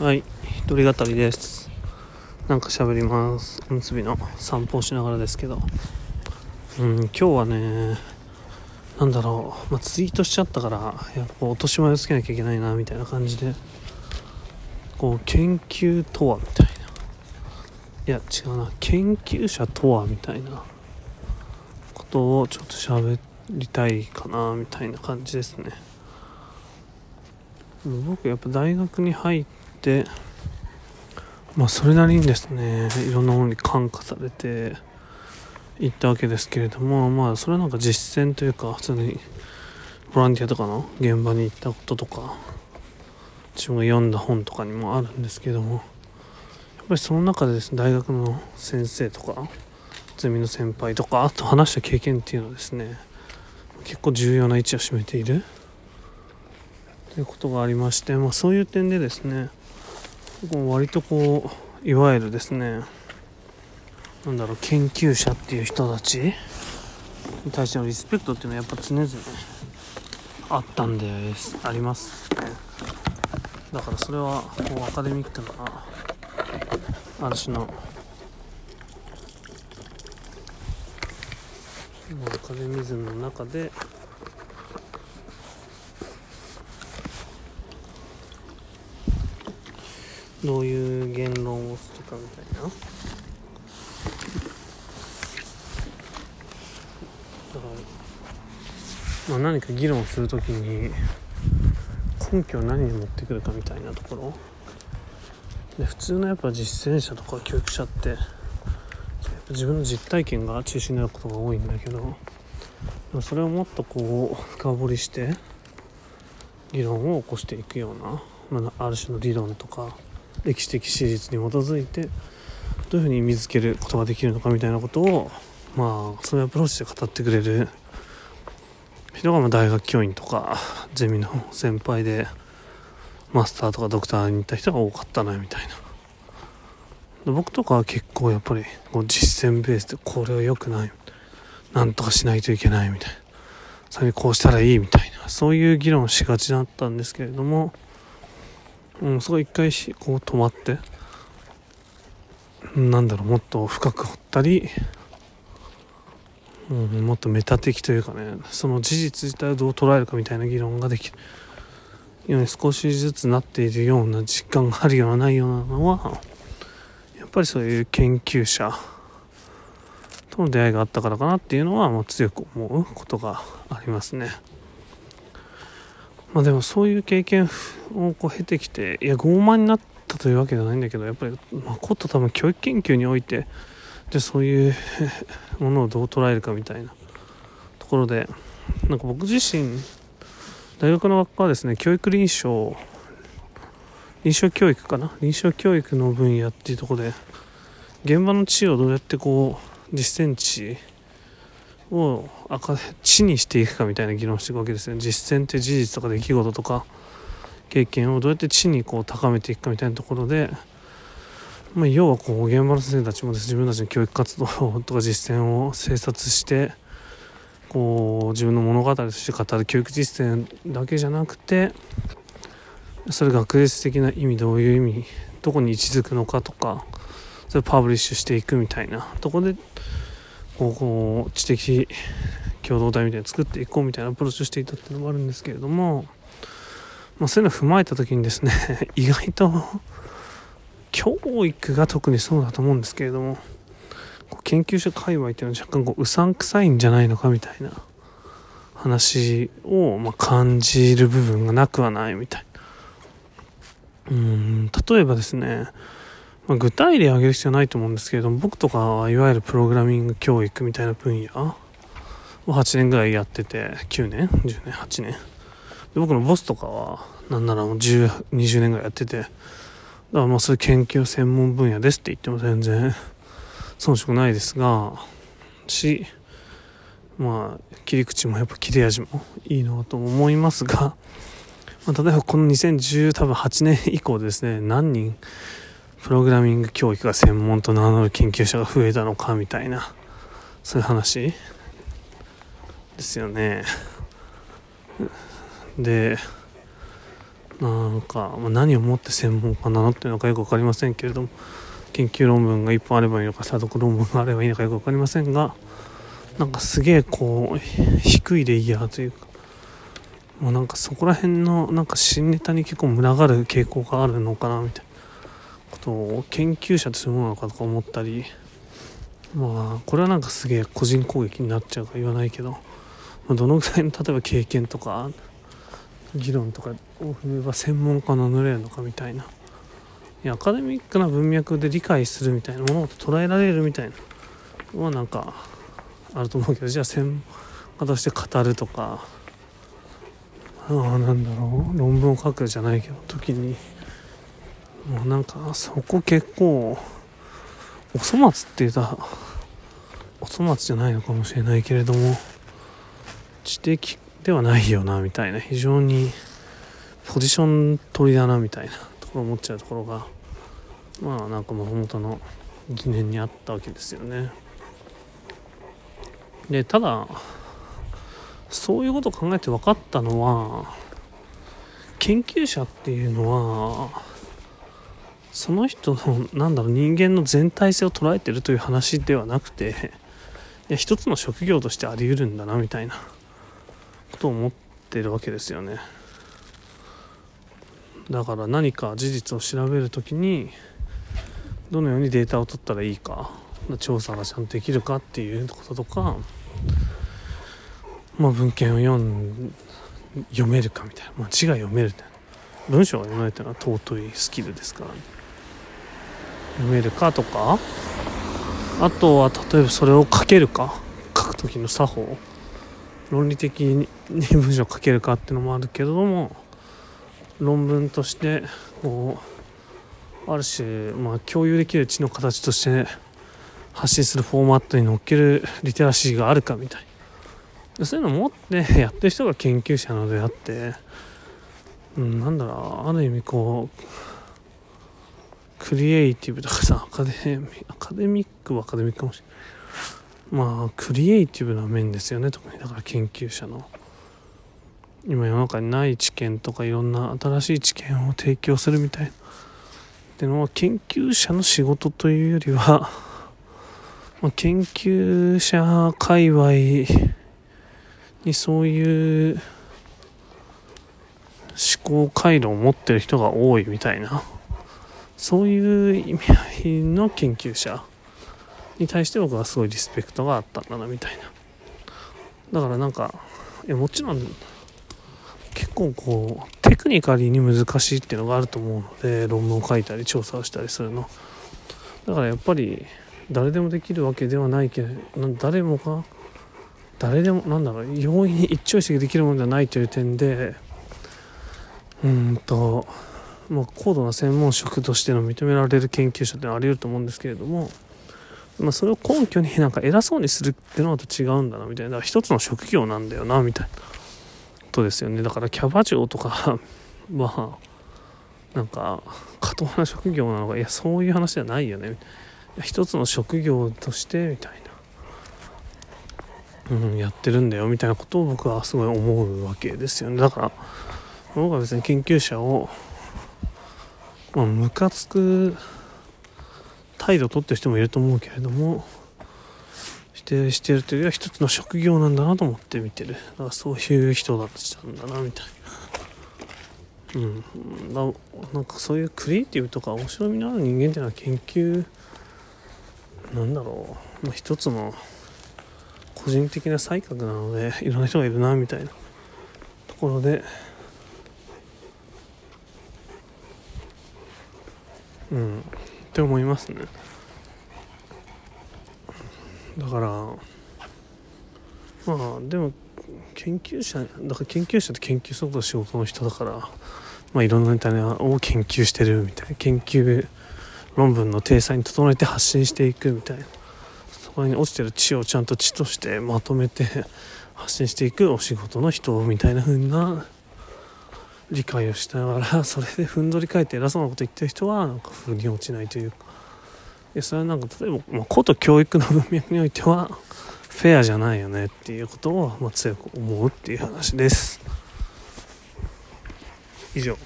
はい、一人語りです。なんか喋ります。おむすびの散歩をしながらですけど。うん、今日はね、なんだろう、まあ、ツイートしちゃったから、やっぱ落とし前をつけなきゃいけないな、みたいな感じで、こう、研究とは、みたいな。いや、違うな、研究者とは、みたいなことをちょっと喋りたいかな、みたいな感じですね。僕やっぱ大学に入ってまあそれなりにですねいろんなものに感化されていったわけですけれどもまあそれはなんか実践というか普通にボランティアとかの現場に行ったこととか自分が読んだ本とかにもあるんですけどもやっぱりその中でですね大学の先生とかゼミの先輩とかあと話した経験っていうのはですね結構重要な位置を占めているということがありまして、まあ、そういう点でですねこう割とこういわゆるですねなんだろう研究者っていう人たちに対してのリスペクトっていうのはやっぱ常々あったんですありますね。だからそれはこうアカデミックなある種のアカデミズムの中でどういう言論をするかみたいな。だから、まあ、何か議論するときに根拠を何に持ってくるかみたいなところ。で普通のやっぱ実践者とか教育者ってやっぱ自分の実体験が中心になることが多いんだけどでもそれをもっとこう深掘りして議論を起こしていくような、まあ、ある種の理論とか歴史的史実に基づいてどういうふうに見つけることができるのかみたいなことをまあそういうアプローチで語ってくれる人がま大学教員とかゼミの先輩でマスターとかドクターに行った人が多かったなみたいな。僕とかは結構やっぱりこう実践ベースでこれは良くないなんとかしないといけないみたいな。それにこうしたらいいみたいな。そういう議論しがちだったんですけれどもうん、そこ一回しこう止まってなんだろうもっと深く掘ったり、うん、もっとメタ的というかねその事実自体をどう捉えるかみたいな議論ができるように少しずつなっているような実感があるようなないようなのはやっぱりそういう研究者との出会いがあったからかなっていうのは、まあ、強く思うことがありますね。まあでもそういう経験をこう経てきていや傲慢になったというわけではないんだけどやっぱり、まあ、こと多分教育研究においてでそういうものをどう捉えるかみたいなところでなんか僕自身大学の学科はですね教育臨床臨床教育かな？臨床教育の分野っていうところで現場の知をどうやってこう実践地を赤地にしていくかみたいな議論していくわけですよ実践って事実とか出来事とか経験をどうやって地にこう高めていくかみたいなところで、まあ、要はこう現場の先生たちもです。自分たちの教育活動とか実践を精察してこう自分の物語として語る教育実践だけじゃなくてそれ学術的な意味どういう意味どこに位置づくのかとかそれをパブリッシュしていくみたいなところでこう知的共同体みたいな作っていこうみたいなアプローチをしていたっていうのもあるんですけれども、まあ、そういうのを踏まえた時にですね 意外と教育が特にそうだと思うんですけれども研究者界隈っていうのは若干こううさんくさいんじゃないのかみたいな話をま感じる部分がなくはないみたいな。うん例えばですねまあ、具体例を挙げる必要はないと思うんですけれども僕とかはいわゆるプログラミング教育みたいな分野を8年ぐらいやってて9年？10年？8年？で僕のボスとかはなんならもう10 20年ぐらいやっててだからまあそういう研究専門分野ですって言っても全然遜色ないですがしまあ切り口もやっぱ切れ味もいいのと思いますが、まあ、例えばこの2010多分8年以降ですね何人プログラミング教育が専門と名乗る研究者が増えたのかみたいなそういう話ですよね。でなんか、何をもって専門家なのっていうのかよく分かりませんけれども研究論文が1本あればいいのか査読論文があればいいのかよく分かりませんがなんかすげえこう低いレイヤーというかもうなんかそこら辺のなんか新ネタに結構群がる傾向があるのかなみたいな。ことを研究者ってそういうものなのかとか思ったりまあこれはなんかすげえ個人攻撃になっちゃうか言わないけど、ま、どのぐらいの例えば経験とか議論とかを踏めば専門家の塗れるのかみたいなアカデミックな文脈で理解するみたいな物事捉えられるみたいなのはなんかあると思うけどじゃあ専門家として語るとかああなんだろう論文を書くじゃないけど時にもうなんかそこ結構お粗末って言ったお粗末じゃないのかもしれないけれども知的ではないよなみたいな非常にポジション取りだなみたいなところを思っちゃうところがまあなんかもともとの疑念にあったわけですよね。でただそういうことを考えて分かったのは研究者っていうのはその人のなんだろう人間の全体性を捉えてるという話ではなくていや一つの職業としてあり得るんだなみたいなことを思ってるわけですよね。だから何か事実を調べる時にどのようにデータを取ったらいいか調査がちゃんとできるかっていうこととかまあ、文献を読ん読めるかみたいな、まあ、字が読めるって。文章が読めるっていうのは尊いスキルですから、ね、読めるかとか。あとは例えばそれを書けるか。書く時の作法。論理的に文章を書けるかっていうのもあるけれども。論文としてこうある種、まあ、共有できる知の形として発信するフォーマットに乗っけるリテラシーがあるかみたいそういうのを持ってやってる人が研究者なのであって、うん、なんだろう。ある意味こうクリエイティブとかさアカデミアカデミックはアカデミックかもしれないまあクリエイティブな面ですよね特に。だから研究者の。今世の中にない知見とかいろんな新しい知見を提供するみたいな。ってのは研究者の仕事というよりは、まあ、研究者界隈にそういう思考回路を持ってる人が多いみたいな。そういう意味合いの研究者に対して僕はすごいリスペクトがあったんだなみたいな。だからなんかいやもちろん結構こうテクニカリーに難しいっていうのがあると思うので論文を書いたり調査をしたりするの。だからやっぱり誰でもできるわけではないけど誰もが誰でもなんだろう容易に一朝一夕できるものではないという点でうんとまあ、高度な専門職としての認められる研究者ってあり得ると思うんですけれども、まあ、それを根拠になんか偉そうにするってのはと違うんだなみたいな。一つの職業なんだよなみたいなことですよね。だからキャバ嬢とか はなんか過当な職業なのかいやそういう話じゃないよね。一つの職業としてみたいな。うん、やってるんだよみたいなことを僕はすごい思うわけですよね。だから僕は別に研究者をまあムカつく態度をとってる人もいると思うけれども否定してるというよりは一つの職業なんだなと思って見てる。だからそういう人だったんだなみたいな。うん。だなんかそういうクリエイティブとか面白みのある人間っていうのは研究なんだろう、まあ、一つの個人的な才覚なのでいろんな人がいるなみたいなところでうん。って思いますね。だからまあでも研究者だから研究者って研究すること仕事の人だからまあいろんなネタを研究してるみたいな。研究論文の体裁に整えて発信していくみたいな。そこに落ちてる血をちゃんと血としてまとめて発信していくお仕事の人みたいな風な理解をしながらそれでふんぞり返って偉そうなこと言ってる人はなんか腑に落ちないというか。いそれはなんか例えば、まあ、こと教育の文脈においてはフェアじゃないよねっていうことを、まあ、強く思うっていう話です。以上。